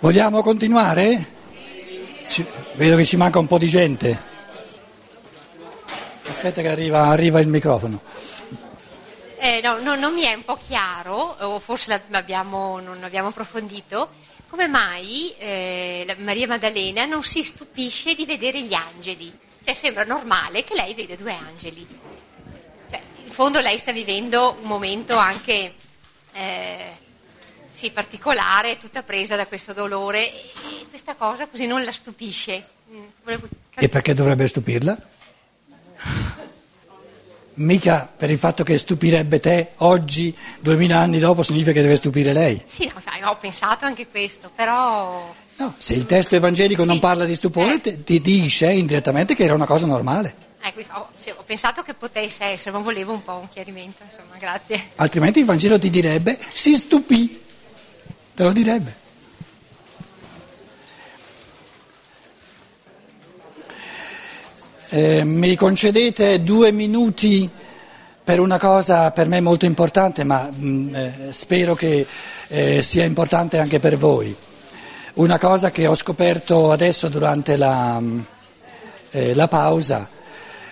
Vogliamo continuare? Ci, vedo che ci manca un po' di gente. Aspetta che arriva, arriva il microfono. Eh, no, no, non mi è un po' chiaro, o forse non abbiamo approfondito, come mai eh, Maria Maddalena non si stupisce di vedere gli angeli. Cioè sembra normale che lei vede due angeli. Cioè, in fondo lei sta vivendo un momento anche... Eh, sì, particolare, tutta presa da questo dolore e questa cosa così non la stupisce. Mm, e perché dovrebbe stupirla? Mica per il fatto che stupirebbe te oggi, duemila anni dopo, significa che deve stupire lei. Sì, no, ho pensato anche questo, però... No, se il testo evangelico sì. non parla di stupore, eh. ti dice indirettamente che era una cosa normale. Ecco, ho, ho, pensato che potesse essere, ma volevo un po' un chiarimento, insomma, grazie. Altrimenti il Vangelo ti direbbe si stupì. Te lo direbbe. Eh, mi concedete due minuti per una cosa per me molto importante, ma mh, mm, eh, spero che eh, sia importante anche per voi. Una cosa che ho scoperto adesso durante la, mm, eh, la pausa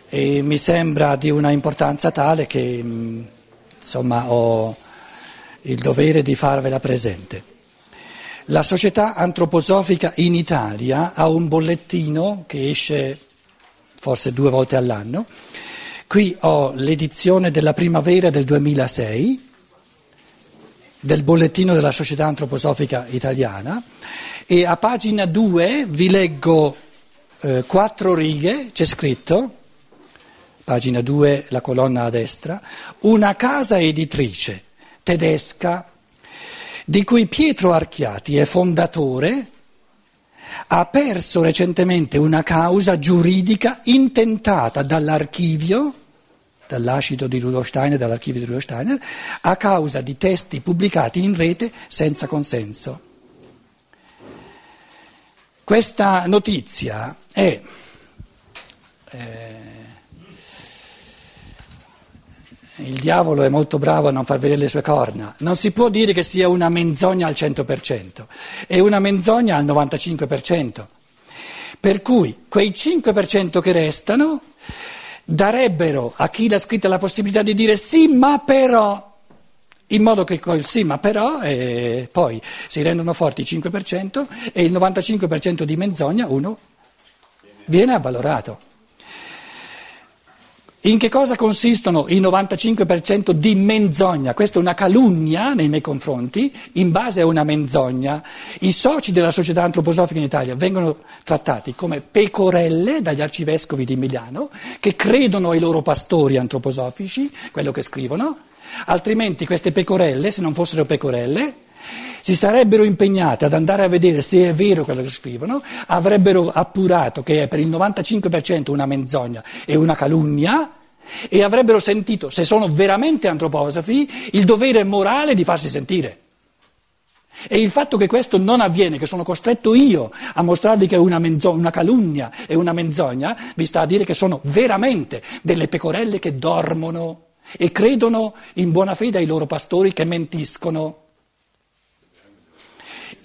e mi sembra di una importanza tale che mh, mm, insomma ho il dovere di farvela presente. La Società Antroposofica in Italia ha un bollettino che esce forse due volte all'anno. Qui ho l'edizione della primavera del 2006 del bollettino della Società Antroposofica Italiana e a pagina 2 vi leggo eh, quattro righe, c'è scritto, pagina 2 la colonna a destra, una casa editrice tedesca di cui Pietro Archiati è fondatore, ha perso recentemente una causa giuridica intentata dall'archivio, dall'acido di Rudolf Steiner, dall'archivio di Rudolf Steiner, a causa di testi pubblicati in rete senza consenso. Questa notizia è... Eh, il diavolo è molto bravo a non far vedere le sue corna. Non si può dire che sia una menzogna al 100%, è una menzogna al 95%. Per cui quei 5% che restano darebbero a chi l'ha scritta la possibilità di dire sì, ma però, in modo che col sì, ma però, eh, poi si rendono forti i 5% e il 95% di menzogna uno viene avvalorato. In che cosa consistono i 95% di menzogna? Questa è una calunnia nei miei confronti, in base a una menzogna. I soci della società antroposofica in Italia vengono trattati come pecorelle dagli arcivescovi di Milano che credono ai loro pastori antroposofici, quello che scrivono, altrimenti queste pecorelle, se non fossero pecorelle, si sarebbero impegnate ad andare a vedere se è vero quello che scrivono, avrebbero appurato che è per il 95% una menzogna e una calunnia e avrebbero sentito, se sono veramente antroposofi, il dovere morale di farsi sentire. E il fatto che questo non avviene, che sono costretto io a mostrarvi che è una, menzo- una calunnia e una menzogna, vi sta a dire che sono veramente delle pecorelle che dormono e credono in buona fede ai loro pastori che mentiscono.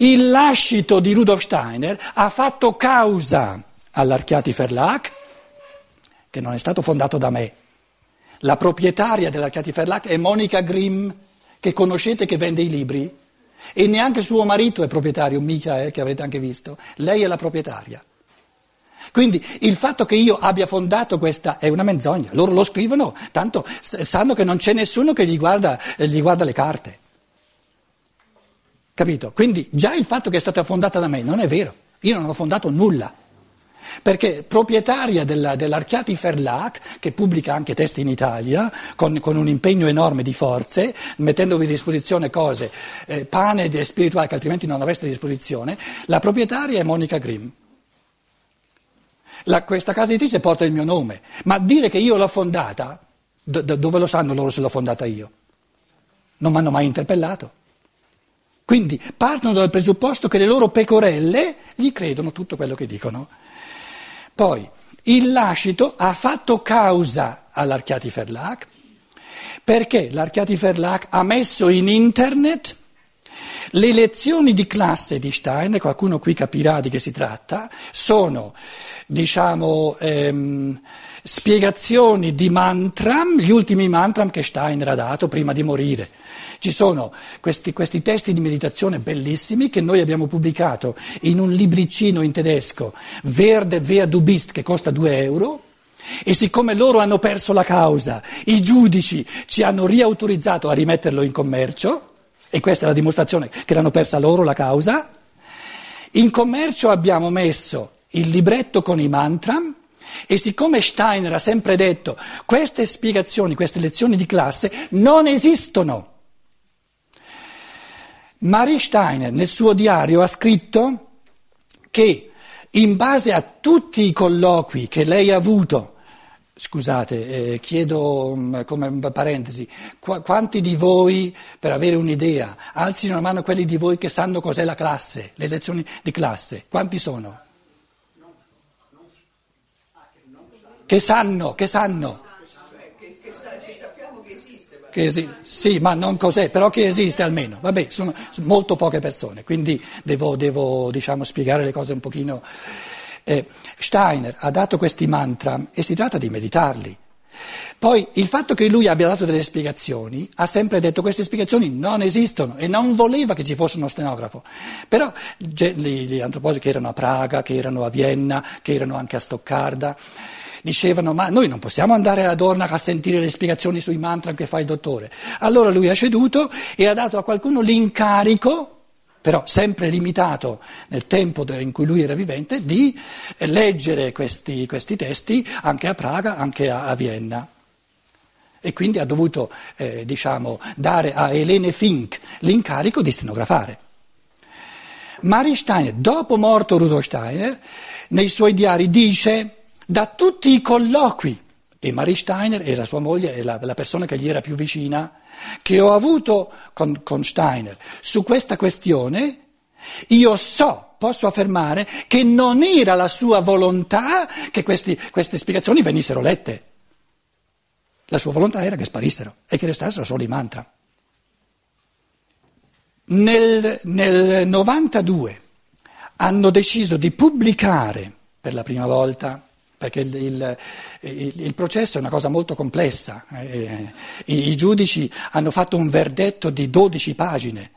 Il lascito di Rudolf Steiner ha fatto causa all'Archiati Verlag, che non è stato fondato da me. La proprietaria dell'Archiati Verlag è Monica Grimm, che conoscete che vende i libri. E neanche suo marito è proprietario, Michael, che avrete anche visto. Lei è la proprietaria. Quindi il fatto che io abbia fondato questa è una menzogna. Loro lo scrivono, tanto sanno che non c'è nessuno che gli guarda, gli guarda le carte. Capito? Quindi già il fatto che è stata fondata da me non è vero, io non ho fondato nulla. Perché proprietaria della, dell'Archiati Verlag, che pubblica anche testi in Italia, con, con, un impegno enorme di forze, mettendovi a disposizione cose, eh, pane e spirituali che altrimenti non avreste a disposizione, la proprietaria è Monica Grimm. La, questa casa editrice porta il mio nome, ma dire che io l'ho fondata, do, do, dove lo sanno loro se l'ho fondata io? Non mi hanno mai interpellato. Quindi partono dal presupposto che le loro pecorelle gli credono tutto quello che dicono. Poi il lascito ha fatto causa all'Archiati Verlag perché l'Archiati Verlag ha messo in internet Le lezioni di classe di Steiner, qualcuno qui capirà di che si tratta, sono, diciamo, ehm, spiegazioni di mantram, gli ultimi mantram che Steiner ha dato prima di morire. Ci sono questi, questi, testi di meditazione bellissimi che noi abbiamo pubblicato in un libricino in tedesco, Verde Vea du Bist, che costa 2 euro. E siccome loro hanno perso la causa, i giudici ci hanno riautorizzato a rimetterlo in commercio, e questa è la dimostrazione che l'hanno persa loro la causa, in commercio abbiamo messo il libretto con i mantra e siccome Steiner ha sempre detto queste spiegazioni, queste lezioni di classe non esistono, Marie Steiner nel suo diario ha scritto che in base a tutti i colloqui che lei ha avuto, scusate, eh, chiedo mm, come parentesi, qu- quanti di voi, per avere un'idea, alzino la mano quelli di voi che sanno cos'è la classe, le lezioni di classe, quanti sono? Che sanno, che sanno. Che esi- sì, ma non cos'è, però che esiste almeno. Vabbè, sono molto poche persone, quindi devo, devo diciamo, spiegare le cose un pochino. Eh, Steiner ha dato questi mantra e si tratta di meditarli. Poi il fatto che lui abbia dato delle spiegazioni, ha sempre detto che queste spiegazioni non esistono e non voleva che ci fosse uno stenografo. Però gli, gli antropologi che erano a Praga, che erano a Vienna, che erano anche a Stoccarda, dicevano ma noi non possiamo andare ad Ornac a sentire le spiegazioni sui mantra che fa il dottore. Allora lui ha ceduto e ha dato a qualcuno l'incarico però sempre limitato nel tempo in cui lui era vivente, di leggere questi, questi testi anche a Praga, anche a, a Vienna. E quindi ha dovuto eh, diciamo, dare a Helene Fink l'incarico di stenografare. Marie Steiner, dopo morto Rudolf Steiner, nei suoi diari dice da tutti i colloqui, e Marie Steiner era sua moglie, la, la persona che gli era più vicina, che ho avuto con, con Steiner su questa questione, io so, posso affermare, che non era la sua volontà che questi, queste spiegazioni venissero lette. La sua volontà era che sparissero e che restassero solo i mantra. Nel, nel 92 hanno deciso di pubblicare per la prima volta perché il, il, il, il, processo è una cosa molto complessa. Eh, i, I giudici hanno fatto un verdetto di 12 pagine.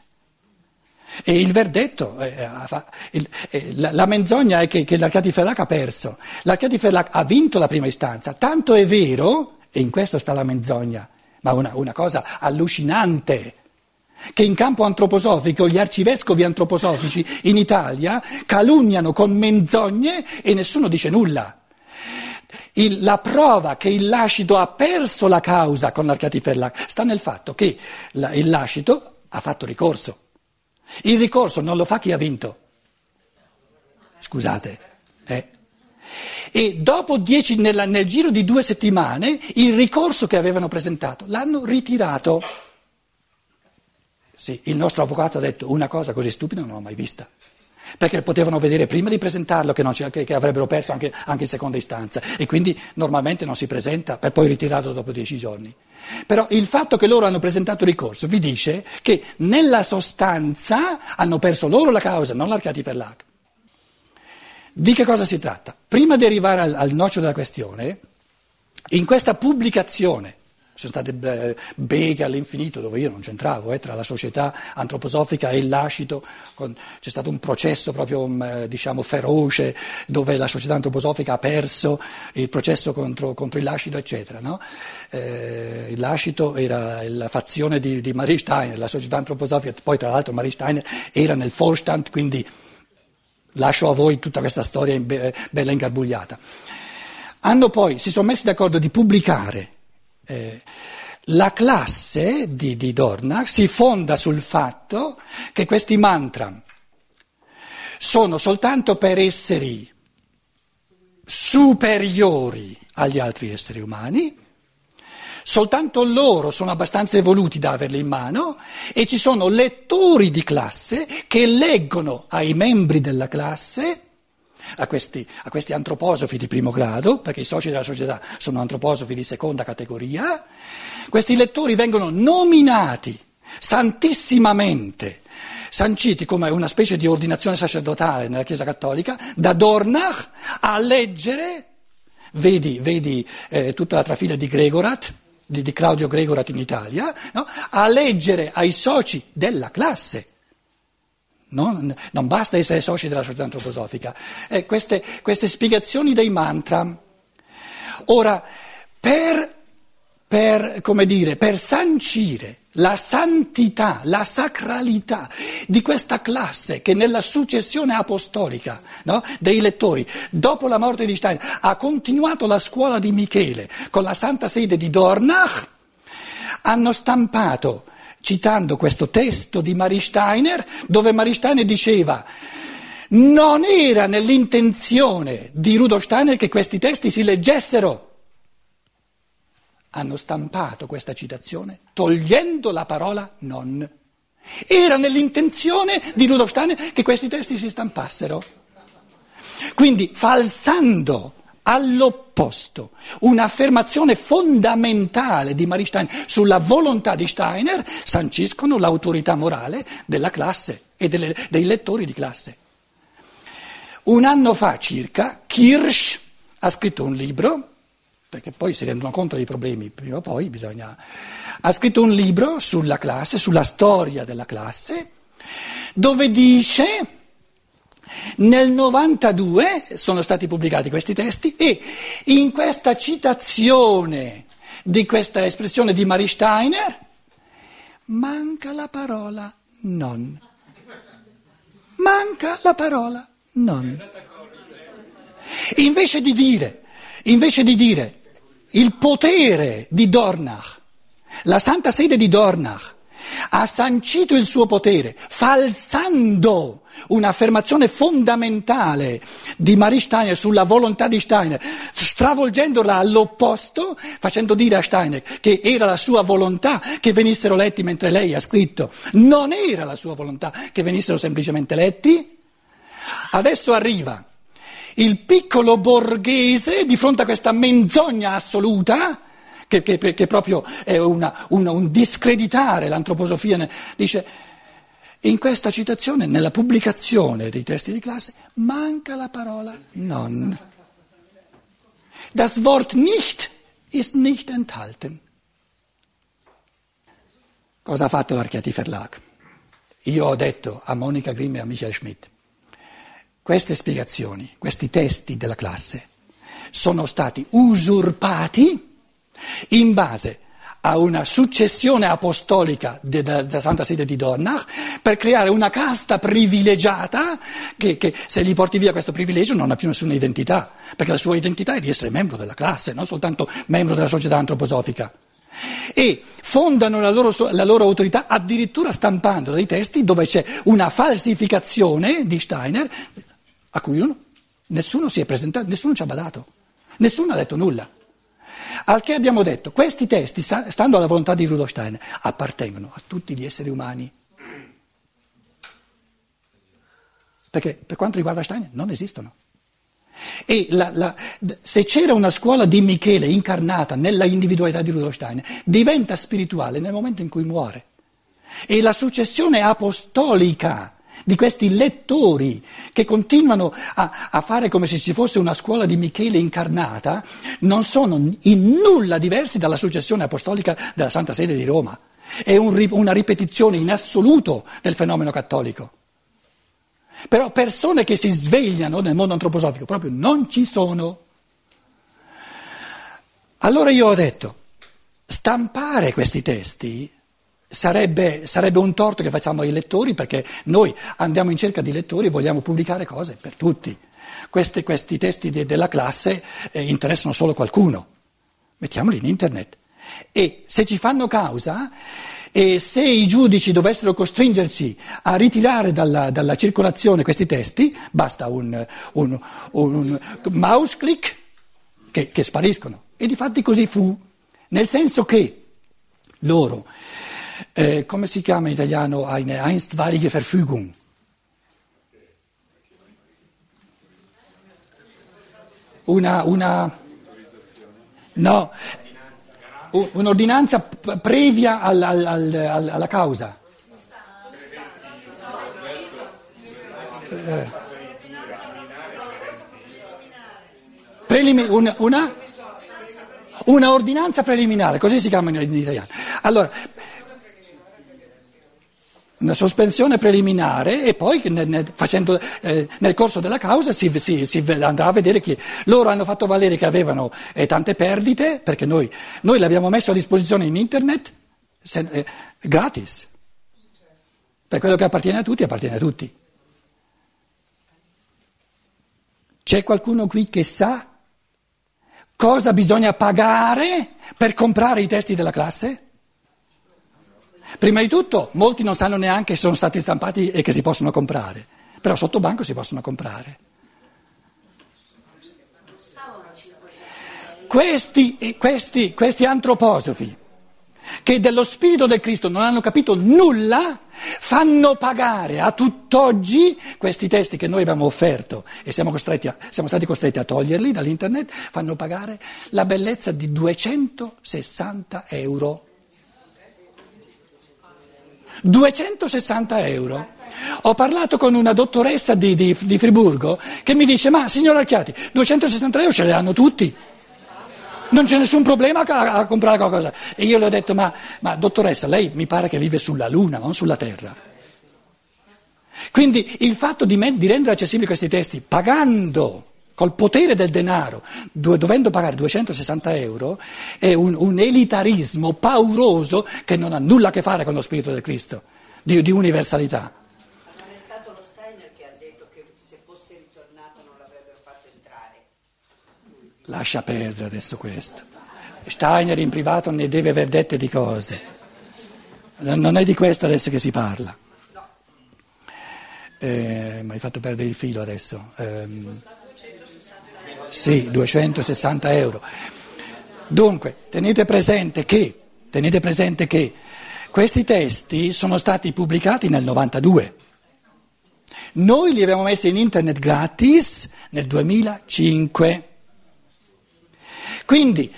E il verdetto, eh, il, eh, la, la, menzogna è che, che l'Arcadi Ferlac ha perso. L'Arcadi Ferlac ha vinto la prima istanza, tanto è vero, e in questo sta la menzogna, ma una, una cosa allucinante, che in campo antroposofico gli arcivescovi antroposofici in Italia calunniano con menzogne e nessuno dice nulla. Il, la prova che il lascito ha perso la causa con l'Arcatiferlac sta nel fatto che la, il lascito ha fatto ricorso. Il ricorso non lo fa chi ha vinto. Scusate. Eh. E dopo dieci, nella, nel giro di due settimane, il ricorso che avevano presentato l'hanno ritirato. Sì, il nostro avvocato ha detto una cosa così stupida non l'ho mai vista perché potevano vedere prima di presentarlo che, che, che avrebbero perso anche, anche, in seconda istanza e quindi normalmente non si presenta per poi ritirato dopo dieci giorni. Però il fatto che loro hanno presentato ricorso vi dice che nella sostanza hanno perso loro la causa, non l'Arcati Ferlac. Di che cosa si tratta? Prima di arrivare al, al nocciolo della questione, in questa pubblicazione sono state beghe all'infinito dove io non c'entravo, eh, tra la società antroposofica e lascito, con, c'è stato un processo proprio mm, eh, diciamo, feroce dove la società antroposofica ha perso il processo contro, contro il lascito, eccetera. No? Eh, il lascito era la fazione di, di Marie Steiner, la società antroposofica, poi tra l'altro Marie Steiner era nel Vorstand, quindi lascio a voi tutta questa storia be- bella ingarbugliata. Hanno poi, si sono messi d'accordo di pubblicare eh, la classe di, di Dornach si fonda sul fatto che questi mantra sono soltanto per esseri superiori agli altri esseri umani, soltanto loro sono abbastanza evoluti da averli in mano e ci sono lettori di classe che leggono ai membri della classe a questi, a questi antroposofi di primo grado, perché i soci della società sono antroposofi di seconda categoria, questi lettori vengono nominati santissimamente sanciti come una specie di ordinazione sacerdotale nella Chiesa Cattolica, da Dornach a leggere, vedi, vedi eh, tutta la trafila di Gregorat, di, di Claudio Gregorat in Italia, no? a leggere ai soci della classe. No? Non basta essere soci della società antroposofica. Eh, queste, queste spiegazioni dei mantra. Ora, per, per, dire, per sancire la santità, la sacralità di questa classe che nella successione apostolica no, dei lettori, dopo la morte di Stein, ha continuato la scuola di Michele con la santa sede di Dornach, hanno stampato, citando questo testo di Marie Steiner, dove Marie Steiner diceva non era nell'intenzione di Rudolf Steiner che questi testi si leggessero hanno stampato questa citazione togliendo la parola non. Era nell'intenzione di Rudolf Steiner che questi testi si stampassero. Quindi falsando all'opposto un'affermazione fondamentale di Marie Stein sulla volontà di Steiner, sanciscono l'autorità morale della classe e delle, dei lettori di classe. Un anno fa circa Kirsch ha scritto un libro perché poi si rendono conto dei problemi, prima o poi bisogna... Ha scritto un libro sulla classe, sulla storia della classe, dove dice, nel 92 sono stati pubblicati questi testi e in questa citazione di questa espressione di Marie Steiner manca la parola non. Manca la parola non. Invece di dire invece di dire il potere di Dornach, la Santa Sede di Dornach ha sancito il suo potere falsando un'affermazione fondamentale di Marie Steiner sulla volontà di Steiner, stravolgendola all'opposto, facendo dire a Steiner che era la sua volontà che venissero letti mentre lei ha scritto, non era la sua volontà che venissero semplicemente letti. Adesso arriva il piccolo borghese di fronte a questa menzogna assoluta, che, che, che proprio è una, una, un discreditare l'antroposofia, dice in questa citazione, nella pubblicazione dei testi di classe, manca la parola non. Das Wort nicht ist nicht enthalten. Cosa ha fatto l'Archiati Verlag? Io ho detto a Monica Grimm e a Michael Schmidt, queste spiegazioni, questi testi della classe sono stati usurpati in base a una successione apostolica della Santa Sede di Dornach per creare una casta privilegiata che, che, se gli porti via questo privilegio non ha più nessuna identità, perché la sua identità è di essere membro della classe, non soltanto membro della società antroposofica. E fondano la loro, la loro, autorità addirittura stampando dei testi dove c'è una falsificazione di Steiner a cui uno, nessuno si è presentato, nessuno ci ha badato, nessuno ha detto nulla. Al che abbiamo detto, questi testi, stando alla volontà di Rudolf Steiner, appartengono a tutti gli esseri umani. Perché per quanto riguarda Steiner non esistono. E la, la, se c'era una scuola di Michele incarnata nella individualità di Rudolf Steiner, diventa spirituale nel momento in cui muore. E la successione apostolica di questi lettori che continuano a, a, fare come se ci fosse una scuola di Michele incarnata, non sono in nulla diversi dalla successione apostolica della Santa Sede di Roma. È un, una ripetizione in assoluto del fenomeno cattolico. Però persone che si svegliano nel mondo antroposofico proprio non ci sono. Allora io ho detto, stampare questi testi Sarebbe, sarebbe, un torto che facciamo ai lettori perché noi andiamo in cerca di lettori e vogliamo pubblicare cose per tutti. Questi, questi testi de, della classe eh, interessano solo qualcuno. Mettiamoli in internet. E se ci fanno causa e se i giudici dovessero costringerci a ritirare dalla, dalla circolazione questi testi, basta un, un, un mouse click che, che spariscono. E difatti così fu. Nel senso che loro eh, come si chiama in italiano eine einstweilige Verfügung? Una, una no, un'ordinanza previa al, al, al, alla causa. Eh. Prelimi- una, una, una ordinanza preliminare, così si chiama in, italiano. Allora, una sospensione preliminare e poi nel, nel, facendo, eh, nel corso della causa si, si, si, andrà a vedere che loro hanno fatto valere che avevano eh, tante perdite perché noi, noi l'abbiamo messo a disposizione in internet se, eh, gratis. Per quello che appartiene a tutti, appartiene a tutti. C'è qualcuno qui che sa cosa bisogna pagare per comprare i testi della classe? Prima di tutto, molti non sanno neanche se sono stati stampati e che si possono comprare, però sotto banco si possono comprare. Questi, questi, questi antroposofi che dello Spirito del Cristo non hanno capito nulla, fanno pagare a tutt'oggi questi testi che noi abbiamo offerto e siamo, a, siamo, stati costretti a toglierli dall'internet, fanno pagare la bellezza di 260 euro 260 euro. Ho parlato con una dottoressa di, di, di Friburgo che mi dice, ma signor Archiati, 260 euro ce li hanno tutti. Non c'è nessun problema a, a comprare qualcosa. E io le ho detto, ma, ma dottoressa, lei mi pare che vive sulla Luna, non sulla Terra. Quindi il fatto di, me, di rendere accessibili questi testi pagando col potere del denaro, dovendo pagare 260 euro, è un, un, elitarismo pauroso che non ha nulla a che fare con lo Spirito del Cristo, di, di universalità. Ma non è stato lo Steiner che ha detto che se fosse ritornato non l'avrebbero fatto entrare? Lascia perdere adesso questo. Steiner in privato ne deve aver dette di cose. Non è di questo adesso che si parla. Eh, mi hai fatto perdere il filo adesso. Eh, sì, 260 euro. Dunque, tenete presente che, tenete presente che questi testi sono stati pubblicati nel 92. Noi li abbiamo messi in internet gratis nel 2005. Quindi,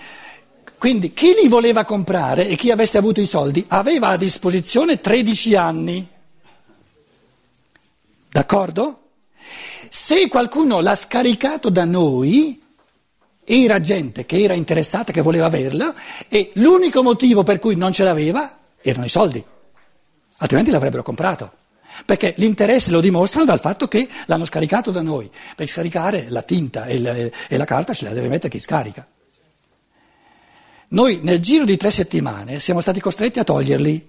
quindi chi li voleva comprare e chi avesse avuto i soldi aveva a disposizione 13 anni. D'accordo? Se qualcuno l'ha scaricato da noi, era gente che era interessata, che voleva averla, e l'unico motivo per cui non ce l'aveva erano i soldi, altrimenti l'avrebbero comprato. Perché l'interesse lo dimostrano dal fatto che l'hanno scaricato da noi. Per scaricare la tinta e la, e la carta ce la deve mettere chi scarica. Noi nel giro di tre settimane siamo stati costretti a toglierli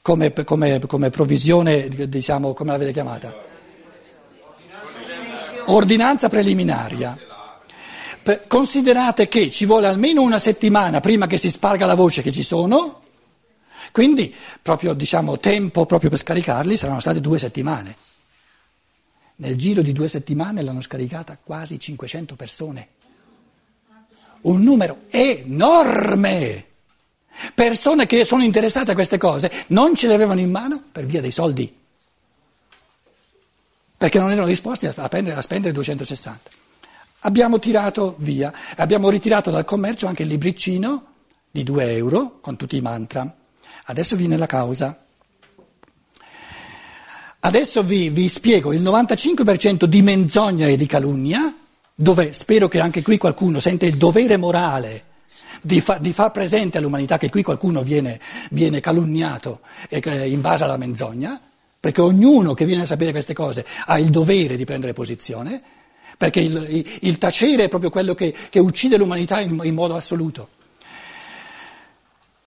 come, come, come provvisione, diciamo, come l'avete chiamata? Ordinanza preliminaria. Considerate che ci vuole almeno una settimana prima che si sparga la voce che ci sono, quindi proprio diciamo, tempo proprio per scaricarli saranno state due settimane. Nel giro di due settimane l'hanno scaricata quasi 500 persone. Un numero enorme. Persone che sono interessate a queste cose non ce le avevano in mano per via dei soldi perché non erano disposti a, prendere, a spendere 260. Abbiamo tirato via, abbiamo ritirato dal commercio anche il libricino di 2 euro con tutti i mantra. Adesso viene la causa. Adesso vi, vi spiego il 95% di menzogna e di calunnia, dove spero che anche qui qualcuno sente il dovere morale di, fa, di far presente all'umanità che qui qualcuno viene, viene calunniato in base alla menzogna perché ognuno che viene a sapere queste cose ha il dovere di prendere posizione, perché il, il, il tacere è proprio quello che, che uccide l'umanità in, in modo assoluto.